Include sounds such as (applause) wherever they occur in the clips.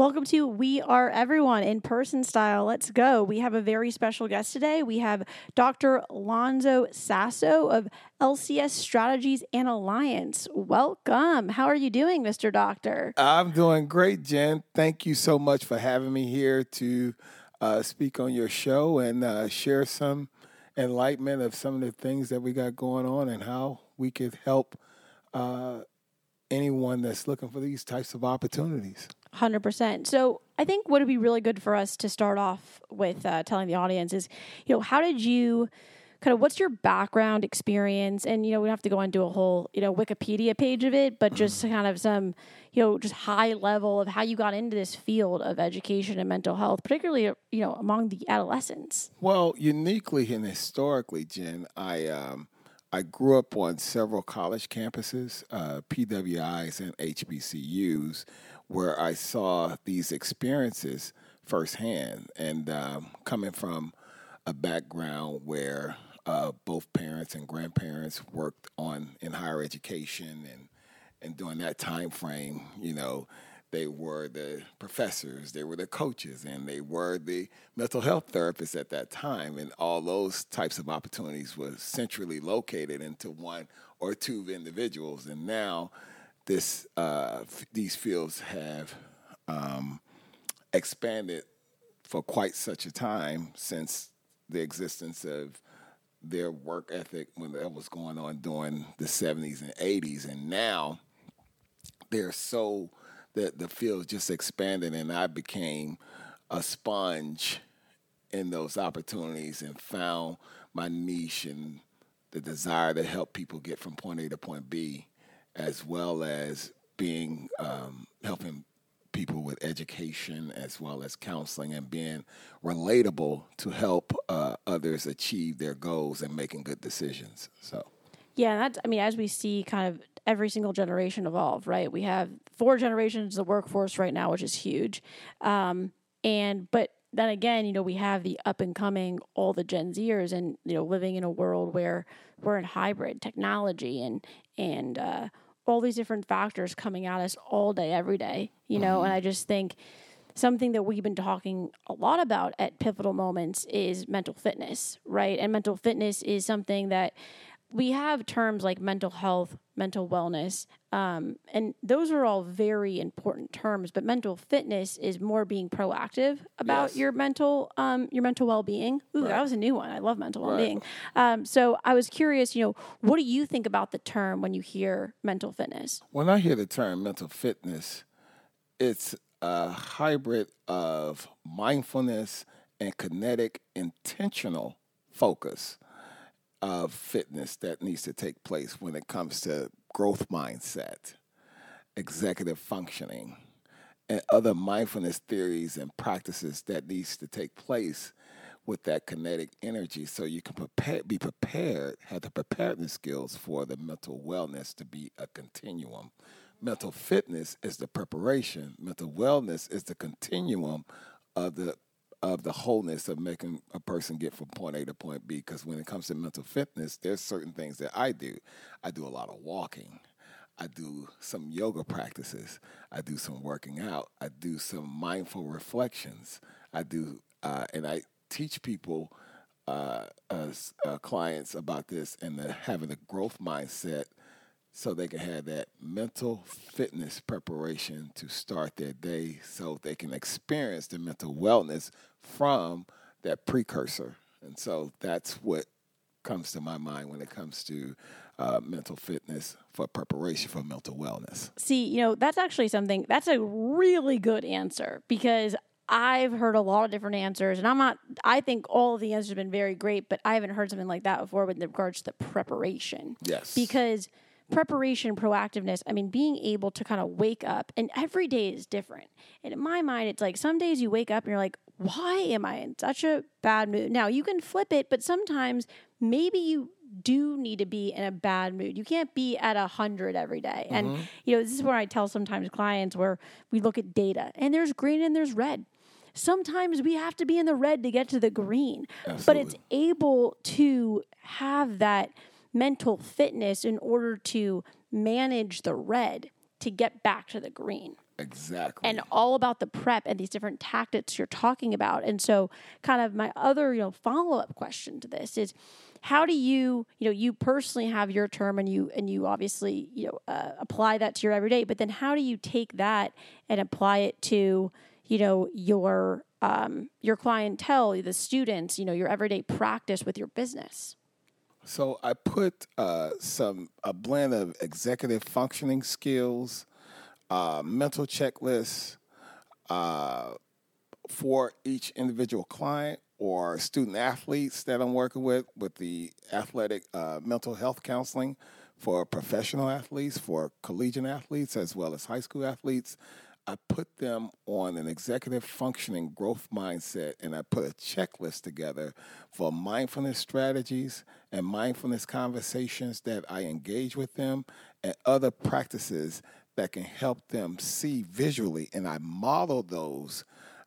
Welcome to We Are Everyone in person style. Let's go. We have a very special guest today. We have Dr. Lonzo Sasso of LCS Strategies and Alliance. Welcome. How are you doing, Mr. Doctor? I'm doing great, Jen. Thank you so much for having me here to uh, speak on your show and uh, share some enlightenment of some of the things that we got going on and how we could help uh, anyone that's looking for these types of opportunities. 100%. So I think what would be really good for us to start off with uh, telling the audience is, you know, how did you kind of what's your background experience and you know we don't have to go into a whole you know wikipedia page of it but just kind of some you know just high level of how you got into this field of education and mental health particularly you know among the adolescents well uniquely and historically jen i um, I grew up on several college campuses, uh, PWIs and HBCUs, where I saw these experiences firsthand. And um, coming from a background where uh, both parents and grandparents worked on in higher education and and during that time frame, you know, they were the professors, they were the coaches, and they were the mental health therapists at that time. And all those types of opportunities were centrally located into one or two individuals. And now this uh, these fields have um, expanded for quite such a time since the existence of their work ethic when that was going on during the 70s and 80s and now they're so that the field just expanded and I became a sponge in those opportunities and found my niche and the desire to help people get from point A to point B as well as being um, helping people with education as well as counseling and being relatable to help uh, others achieve their goals and making good decisions. So, yeah, that's I mean, as we see, kind of every single generation evolve, right? We have four generations of the workforce right now, which is huge, um, and but then again, you know, we have the up and coming, all the Gen Zers, and you know, living in a world where we're in hybrid technology and and uh, all these different factors coming at us all day, every day. You know, mm-hmm. and I just think something that we've been talking a lot about at pivotal moments is mental fitness, right? And mental fitness is something that we have terms like mental health, mental wellness, um, and those are all very important terms. But mental fitness is more being proactive about yes. your mental um, your mental well being. Ooh, right. that was a new one. I love mental well being. Right. Um, so I was curious. You know, what do you think about the term when you hear mental fitness? When I hear the term mental fitness, it's a hybrid of mindfulness and kinetic intentional focus of fitness that needs to take place when it comes to growth mindset, executive functioning, and other mindfulness theories and practices that needs to take place with that kinetic energy so you can prepare, be prepared, have the preparedness skills for the mental wellness to be a continuum. Mental fitness is the preparation, mental wellness is the continuum of the of the wholeness of making a person get from point A to point B. Because when it comes to mental fitness, there's certain things that I do. I do a lot of walking. I do some yoga practices. I do some working out. I do some mindful reflections. I do, uh, and I teach people, uh, as uh, clients, about this and the, having a growth mindset so they can have that mental fitness preparation to start their day so they can experience the mental wellness from that precursor. And so that's what comes to my mind when it comes to uh, mental fitness for preparation for mental wellness. See, you know, that's actually something, that's a really good answer because I've heard a lot of different answers, and I'm not. I think all of the answers have been very great, but I haven't heard something like that before with regards to the preparation. Yes, because preparation, proactiveness, I mean, being able to kind of wake up, and every day is different. And in my mind, it's like some days you wake up and you're like, why am I in such a bad mood? Now, you can flip it, but sometimes maybe you do need to be in a bad mood. You can't be at a hundred every day. Mm-hmm. And you know, this is where I tell sometimes clients where we look at data and there's green and there's red. Sometimes we have to be in the red to get to the green. Absolutely. But it's able to have that mental fitness in order to manage the red to get back to the green. Exactly. and all about the prep and these different tactics you're talking about. And so, kind of my other, you know, follow up question to this is, how do you, you know, you personally have your term and you and you obviously, you know, uh, apply that to your everyday. But then, how do you take that and apply it to, you know, your um, your clientele, the students, you know, your everyday practice with your business? So I put uh, some a blend of executive functioning skills, uh, mental checklists uh, for each individual client or student athletes that I'm working with with the athletic uh, mental health counseling for professional athletes, for collegiate athletes, as well as high school athletes. I put them on an executive functioning growth mindset and I put a checklist together for mindfulness strategies and mindfulness conversations that I engage with them and other practices that can help them see visually. And I model those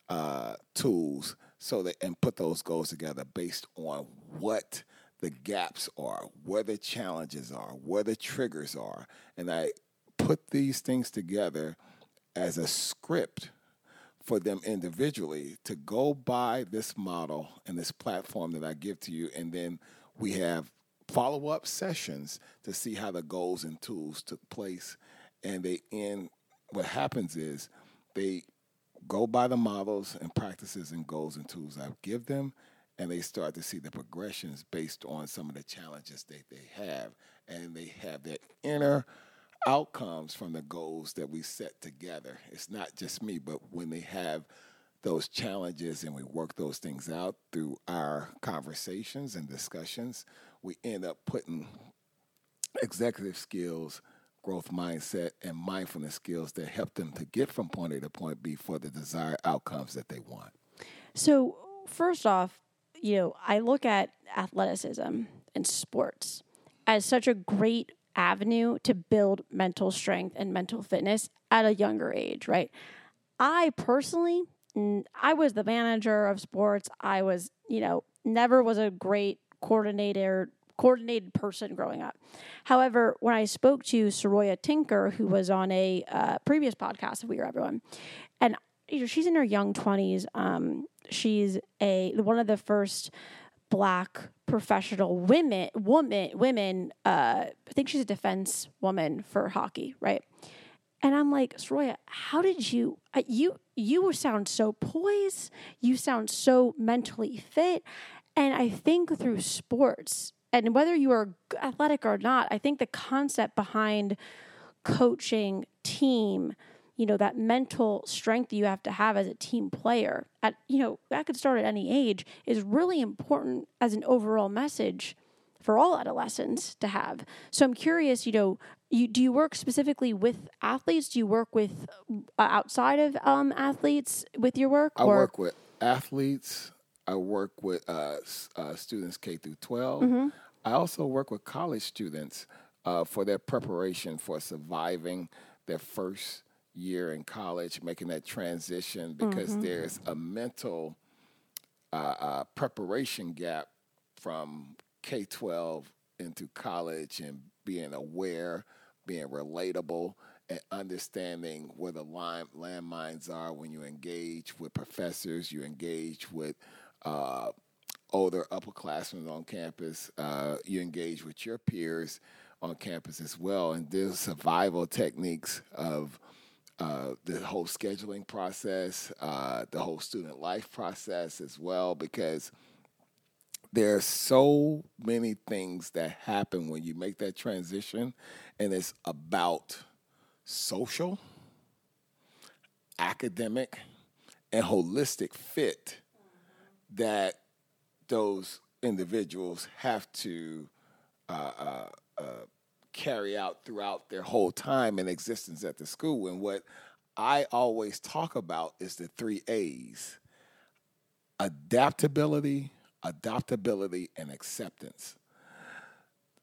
uh, tools so that and put those goals together based on what the gaps are, where the challenges are, where the triggers are. And I put these things together as a script for them individually to go by this model and this platform that I give to you. And then we have follow up sessions to see how the goals and tools took place. And they end, what happens is they go by the models and practices and goals and tools I give them. And they start to see the progressions based on some of the challenges that they have. And they have that inner outcomes from the goals that we set together. It's not just me, but when they have those challenges and we work those things out through our conversations and discussions, we end up putting executive skills, growth mindset, and mindfulness skills that help them to get from point A to point B for the desired outcomes that they want. So, first off, you know, I look at athleticism and sports as such a great avenue to build mental strength and mental fitness at a younger age, right? I personally, I was the manager of sports. I was, you know, never was a great coordinator coordinated person growing up. However, when I spoke to Saroya Tinker, who was on a uh, previous podcast of We Are Everyone, and you know, she's in her young twenties. Um, she's a one of the first black professional women woman women uh, I think she's a defense woman for hockey, right? And I'm like, Saroya, how did you uh, you you sound so poised, you sound so mentally fit, and I think through sports and whether you are athletic or not, I think the concept behind coaching team you know that mental strength you have to have as a team player at you know that could start at any age is really important as an overall message for all adolescents to have. So i'm curious you know you do you work specifically with athletes? Do you work with uh, outside of um, athletes with your work i work with athletes. I work with uh, uh, students k through 12 mm-hmm. i also work with college students uh, for their preparation for surviving their first year in college, making that transition because mm-hmm. there's a mental uh, uh, preparation gap from K 12 into college and being aware, being relatable, and understanding where the line, landmines are when you engage with professors, you engage with uh, older upperclassmen on campus, uh, you engage with your peers on campus as well. And there's survival techniques of uh, the whole scheduling process, uh, the whole student life process as well, because there are so many things that happen when you make that transition, and it's about social, academic, and holistic fit that those individuals have to uh, uh, uh carry out throughout their whole time in existence at the school. And what I always talk about is the three A's adaptability, adaptability, and acceptance.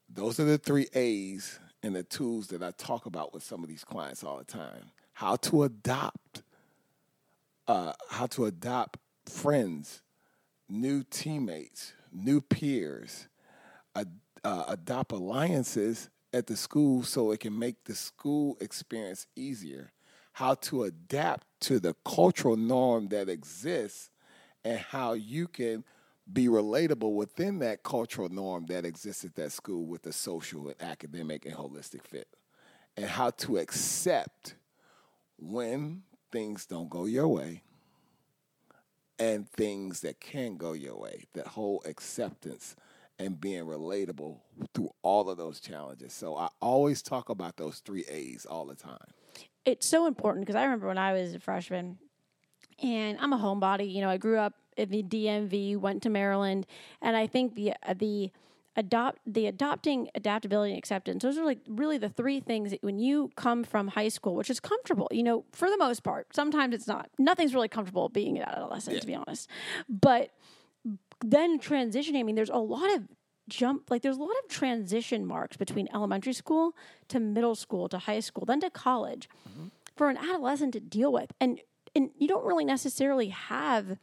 Those are the three A's and the tools that I talk about with some of these clients all the time. How to adopt, uh, how to adopt friends, new teammates, new peers, ad, uh, adopt alliances at the school so it can make the school experience easier. how to adapt to the cultural norm that exists and how you can be relatable within that cultural norm that exists at that school with the social and academic and holistic fit and how to accept when things don't go your way and things that can go your way. That whole acceptance and being relatable through all of those challenges. So I always talk about those three A's all the time. It's so important because I remember when I was a freshman and I'm a homebody, you know, I grew up in the DMV, went to Maryland, and I think the uh, the adopt the adopting adaptability and acceptance those are like really the three things that when you come from high school which is comfortable you know for the most part sometimes it's not nothing's really comfortable being an adolescent yeah. to be honest but then transitioning i mean there's a lot of jump like there's a lot of transition marks between elementary school to middle school to high school then to college mm-hmm. for an adolescent to deal with and and you don't really necessarily have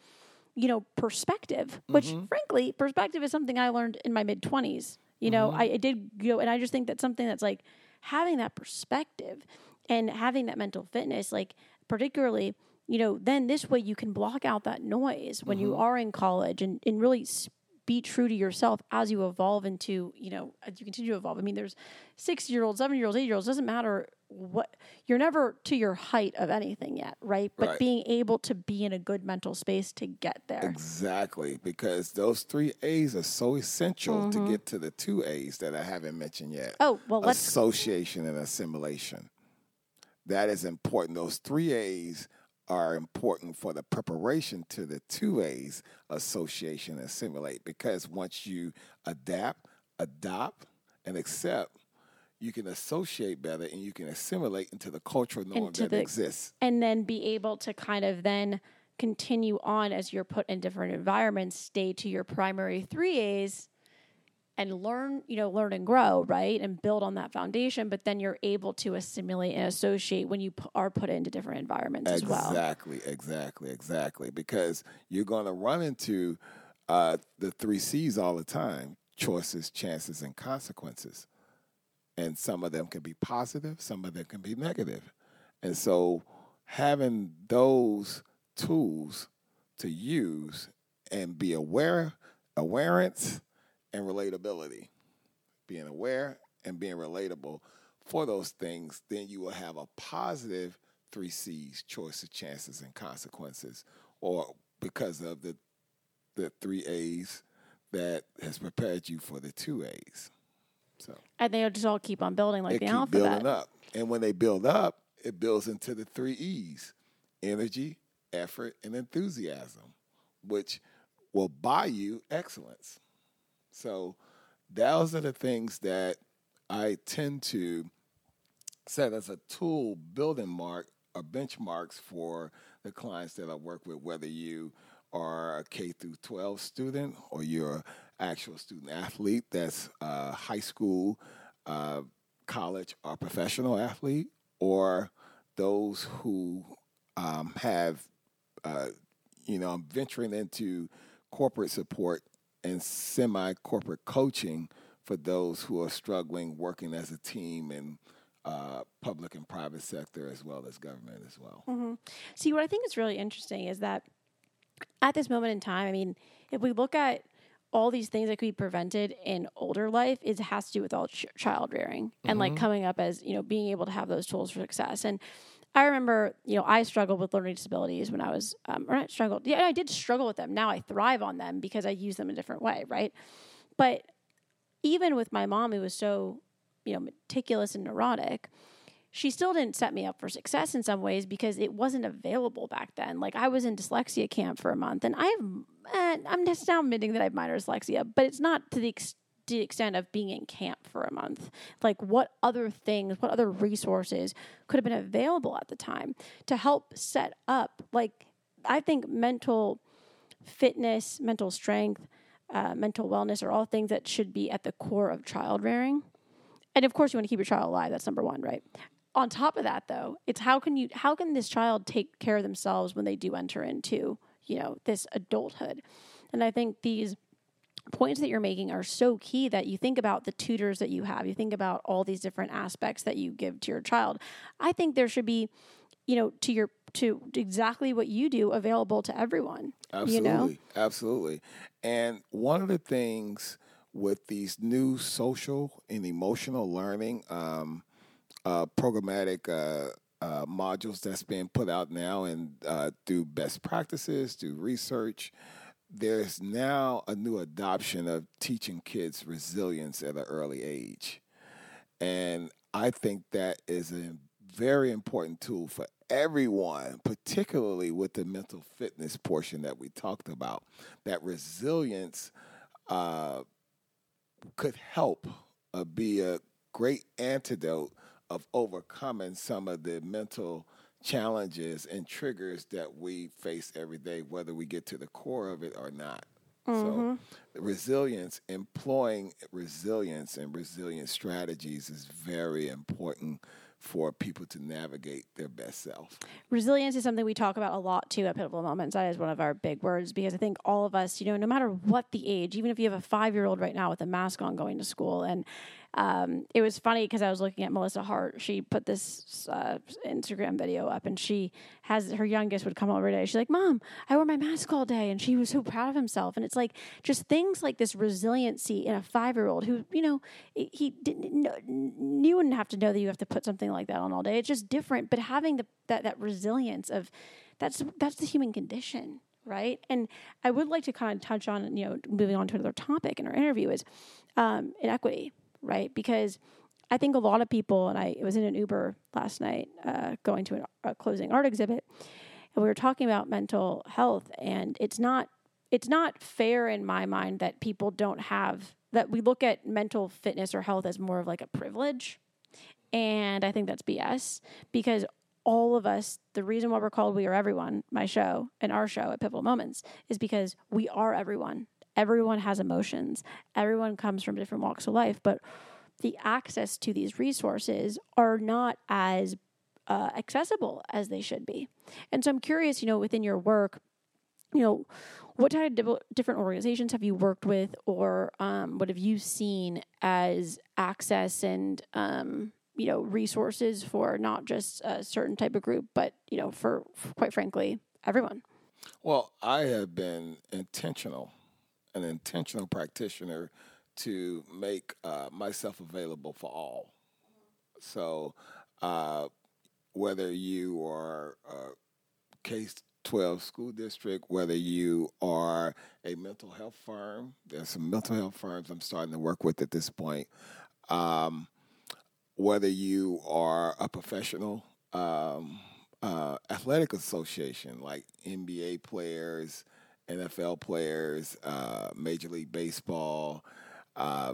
you know, perspective, which mm-hmm. frankly, perspective is something I learned in my mid 20s. You know, mm-hmm. I, I did go, and I just think that's something that's like having that perspective and having that mental fitness, like, particularly, you know, then this way you can block out that noise when mm-hmm. you are in college and, and really be true to yourself as you evolve into, you know, as you continue to evolve. I mean, there's six year olds, seven year olds, eight year olds, doesn't matter what you're never to your height of anything yet, right? But right. being able to be in a good mental space to get there. Exactly, because those three A's are so essential mm-hmm. to get to the two A's that I haven't mentioned yet. Oh, well, let's association and assimilation. That is important. Those three A's are important for the preparation to the two A's, association and assimilate, because once you adapt, adopt, and accept, you can associate better and you can assimilate into the cultural norm that the, exists. And then be able to kind of then continue on as you're put in different environments, stay to your primary three A's and learn, you know, learn and grow, right? And build on that foundation, but then you're able to assimilate and associate when you p- are put into different environments exactly, as well. Exactly, exactly, exactly. Because you're going to run into uh, the three C's all the time choices, chances, and consequences and some of them can be positive, some of them can be negative. And so having those tools to use and be aware, awareness and relatability. Being aware and being relatable for those things, then you will have a positive three C's, choices, chances, and consequences, or because of the the three A's that has prepared you for the two A's. So and they'll just all keep on building like they the keep alphabet. building up, and when they build up, it builds into the three E's: energy, effort, and enthusiasm, which will buy you excellence. So those are the things that I tend to set as a tool building mark or benchmarks for the clients that I work with, whether you are a K through 12 student or you're an actual student athlete that's uh, high school, uh, college, or professional athlete, or those who um, have, uh, you know, venturing into corporate support and semi corporate coaching for those who are struggling working as a team in uh, public and private sector as well as government as well. Mm-hmm. See, what I think is really interesting is that at this moment in time, I mean, if we look at all these things that could be prevented in older life it has to do with all ch- child rearing and mm-hmm. like coming up as you know being able to have those tools for success and i remember you know i struggled with learning disabilities when i was um, or not struggled yeah i did struggle with them now i thrive on them because i use them a different way right but even with my mom who was so you know meticulous and neurotic she still didn't set me up for success in some ways because it wasn't available back then. Like I was in dyslexia camp for a month, and I have, eh, I'm just now admitting that I have minor dyslexia, but it's not to the extent the extent of being in camp for a month. Like, what other things, what other resources could have been available at the time to help set up? Like, I think mental fitness, mental strength, uh, mental wellness are all things that should be at the core of child rearing. And of course, you want to keep your child alive. That's number one, right? on top of that though it's how can you how can this child take care of themselves when they do enter into you know this adulthood and i think these points that you're making are so key that you think about the tutors that you have you think about all these different aspects that you give to your child i think there should be you know, to your to exactly what you do available to everyone. Absolutely. You know? Absolutely. And one of the things with these new social and emotional learning um, uh, programmatic uh, uh, modules that's being put out now and uh, through best practices, through research, there's now a new adoption of teaching kids resilience at an early age. And I think that is a very important tool for everyone, particularly with the mental fitness portion that we talked about. That resilience uh, could help uh, be a great antidote of overcoming some of the mental challenges and triggers that we face every day, whether we get to the core of it or not. Mm-hmm. So, resilience, employing resilience and resilient strategies is very important for people to navigate their best self. Resilience is something we talk about a lot too at Pivotal Moments. That is one of our big words because I think all of us, you know, no matter what the age, even if you have a five year old right now with a mask on going to school, and um, it was funny because I was looking at Melissa Hart. She put this uh, Instagram video up, and she has her youngest would come over today. She's like, "Mom, I wore my mask all day," and she was so proud of himself. And it's like just things like this resiliency in a five year old who, you know, he didn't. Know, you wouldn't have to know that you have to put something like that on all day. It's just different. But having the that that resilience of that's that's the human condition right? And I would like to kind of touch on, you know, moving on to another topic in our interview is um, inequity, right? Because I think a lot of people, and I was in an Uber last night uh, going to an, a closing art exhibit, and we were talking about mental health, and it's not it's not fair in my mind that people don't have that we look at mental fitness or health as more of like a privilege, and I think that's BS because all of us, the reason why we're called We Are Everyone, my show and our show at Pivotal Moments, is because we are everyone everyone has emotions, everyone comes from different walks of life, but the access to these resources are not as uh, accessible as they should be. And so I'm curious, you know, within your work, you know, what type of different organizations have you worked with, or um, what have you seen as access and um, you know resources for not just a certain type of group, but you know, for, for quite frankly, everyone? Well, I have been intentional an intentional practitioner to make uh, myself available for all. So, uh, whether you are a K 12 school district, whether you are a mental health firm, there's some mental health firms I'm starting to work with at this point. Um, whether you are a professional um, uh, athletic association like NBA players, NFL players, uh, Major League Baseball, uh,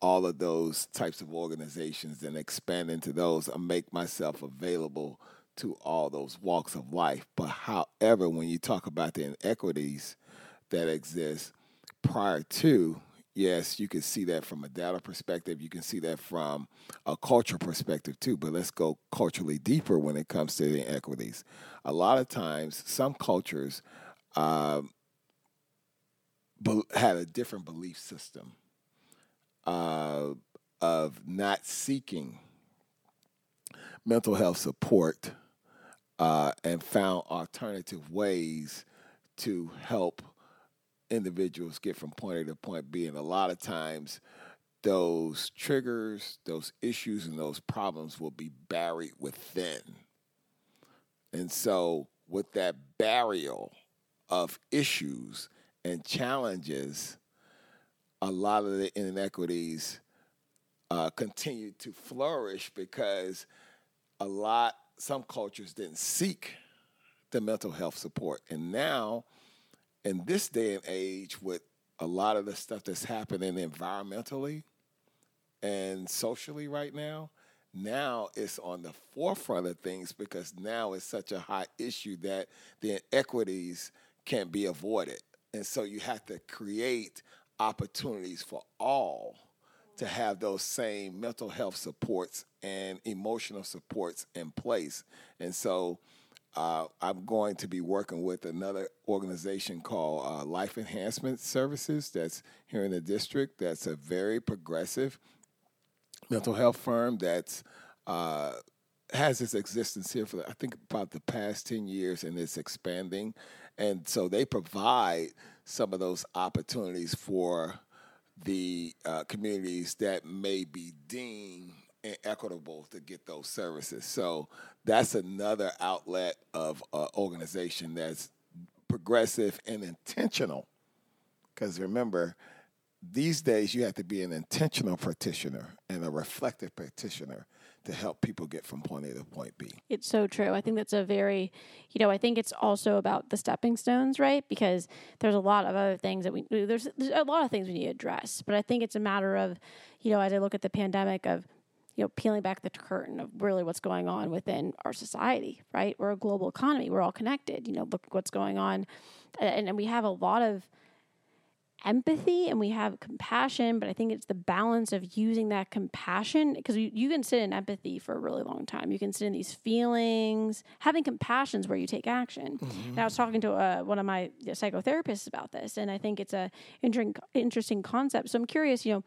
all of those types of organizations, and expand into those and make myself available to all those walks of life. But however, when you talk about the inequities that exist prior to, yes, you can see that from a data perspective. You can see that from a cultural perspective too. But let's go culturally deeper when it comes to the inequities. A lot of times, some cultures um, be- had a different belief system uh, of not seeking mental health support uh, and found alternative ways to help individuals get from point A to point B. And a lot of times, those triggers, those issues, and those problems will be buried within. And so, with that burial of issues, and challenges, a lot of the inequities uh, continue to flourish because a lot, some cultures didn't seek the mental health support. And now, in this day and age, with a lot of the stuff that's happening environmentally and socially right now, now it's on the forefront of things because now it's such a high issue that the inequities can't be avoided. And so you have to create opportunities for all to have those same mental health supports and emotional supports in place. And so uh, I'm going to be working with another organization called uh, Life Enhancement Services that's here in the district. That's a very progressive mental health firm that's uh, has its existence here for I think about the past ten years, and it's expanding. And so they provide some of those opportunities for the uh, communities that may be deemed inequitable to get those services. So that's another outlet of uh, organization that's progressive and intentional. Because remember, these days you have to be an intentional practitioner and a reflective practitioner to help people get from point A to point B. It's so true. I think that's a very, you know, I think it's also about the stepping stones, right? Because there's a lot of other things that we there's, there's a lot of things we need to address, but I think it's a matter of, you know, as I look at the pandemic of you know, peeling back the curtain of really what's going on within our society, right? We're a global economy. We're all connected. You know, look what's going on. And, and we have a lot of empathy and we have compassion, but I think it's the balance of using that compassion because you, you can sit in empathy for a really long time. You can sit in these feelings. Having compassion is where you take action. Mm-hmm. And I was talking to uh, one of my psychotherapists about this, and I think it's a interesting, interesting concept. So I'm curious, you know,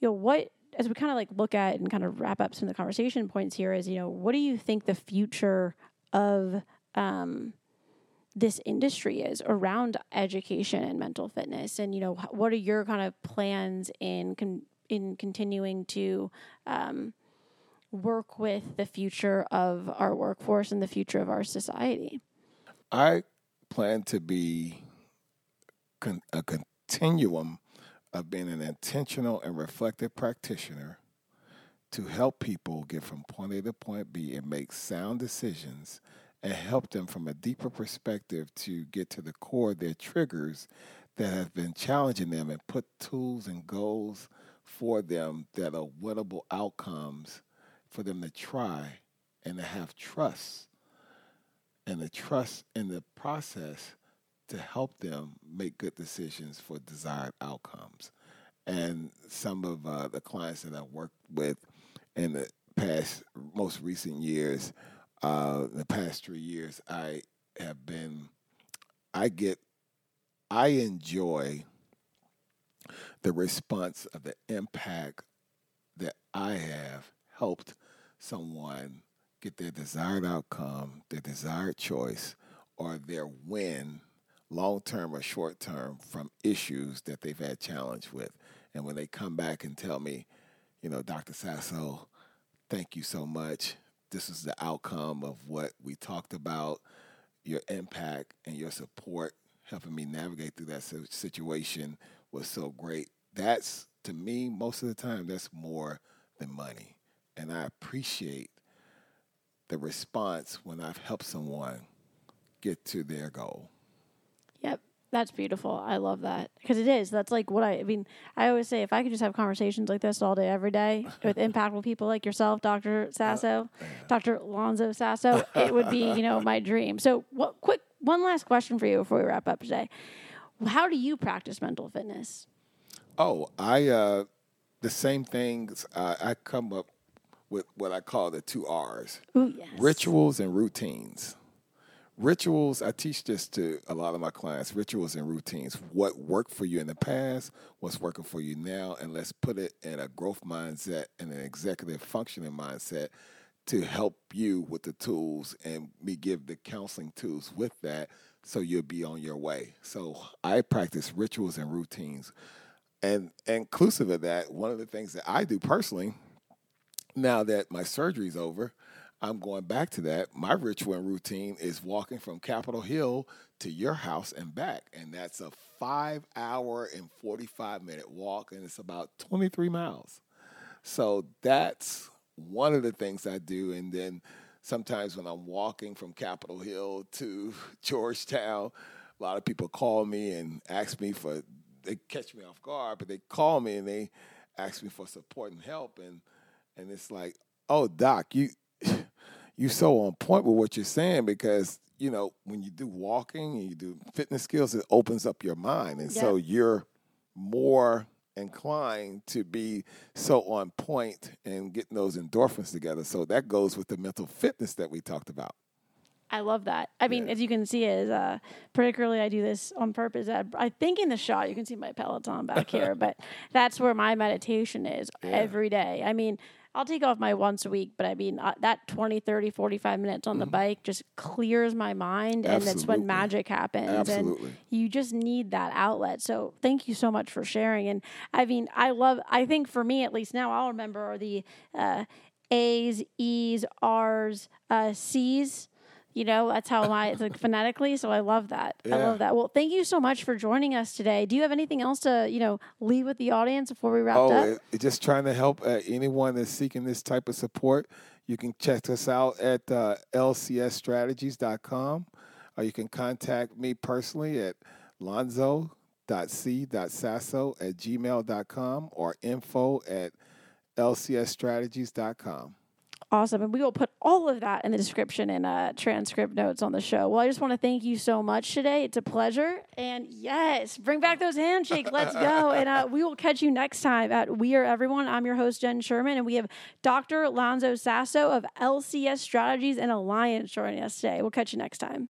you know what as we kind of like look at and kind of wrap up some of the conversation points here is you know what do you think the future of um, this industry is around education and mental fitness. And you know what are your kind of plans in con- in continuing to um, work with the future of our workforce and the future of our society? I plan to be con- a continuum of being an intentional and reflective practitioner to help people get from point A to point B and make sound decisions and help them from a deeper perspective to get to the core of their triggers that have been challenging them and put tools and goals for them that are winnable outcomes for them to try and to have trust and the trust in the process to help them make good decisions for desired outcomes. And some of uh, the clients that I've worked with in the past, most recent years, uh, the past three years, I have been, I get, I enjoy the response of the impact that I have helped someone get their desired outcome, their desired choice, or their win long term or short term from issues that they've had challenge with. And when they come back and tell me, you know, Dr. Sasso, thank you so much. This is the outcome of what we talked about, your impact and your support helping me navigate through that situation was so great. That's, to me, most of the time, that's more than money. And I appreciate the response when I've helped someone get to their goal. That's beautiful. I love that because it is. That's like what I, I mean. I always say if I could just have conversations like this all day, every day (laughs) with impactful people like yourself, Doctor Sasso, uh, Doctor Lonzo Sasso, (laughs) it would be you know my dream. So, what? Quick, one last question for you before we wrap up today. How do you practice mental fitness? Oh, I uh, the same things. Uh, I come up with what I call the two R's: Ooh, yes. rituals and routines rituals i teach this to a lot of my clients rituals and routines. What worked for you in the past what's working for you now and let's put it in a growth mindset and an executive functioning mindset to help you with the tools and me give the counseling tools with that so you'll be on your way. So i practice rituals and routines. And inclusive of that one of the things that i do personally now that my surgery's over I'm going back to that. My ritual and routine is walking from Capitol Hill to your house and back. And that's a five hour and 45 minute walk, and it's about 23 miles. So that's one of the things I do. And then sometimes when I'm walking from Capitol Hill to (laughs) Georgetown, a lot of people call me and ask me for, they catch me off guard, but they call me and they ask me for support and help. And, and it's like, oh, doc, you, you so on point with what you're saying because you know when you do walking and you do fitness skills, it opens up your mind, and so you're more inclined to be so on point and getting those endorphins together. So that goes with the mental fitness that we talked about. I love that. I mean, yeah. as you can see, is uh, particularly I do this on purpose. I, I, think in the shot you can see my Peloton back here, (laughs) but that's where my meditation is yeah. every day. I mean, I'll take off my once a week, but I mean, uh, that 20, 30, 45 minutes on the bike just clears my mind. And that's when magic happens. Absolutely. And you just need that outlet. So thank you so much for sharing. And I mean, I love, I think for me, at least now, I'll remember are the uh, A's, E's, R's, uh, C's. You know, that's how my it's like (laughs) phonetically. So I love that. I love that. Well, thank you so much for joining us today. Do you have anything else to, you know, leave with the audience before we wrap Oh, up? it- it just trying to help uh, anyone that's seeking this type of support. You can check us out at uh, lcsstrategies.com or you can contact me personally at lonzo.c.sasso at gmail.com or info at lcsstrategies.com. Awesome. And we will put all of that in the description and uh, transcript notes on the show. Well, I just want to thank you so much today. It's a pleasure. And yes, bring back those handshakes. Let's go. And uh, we will catch you next time at We Are Everyone. I'm your host, Jen Sherman, and we have Dr. Lonzo Sasso of LCS Strategies and Alliance joining us today. We'll catch you next time.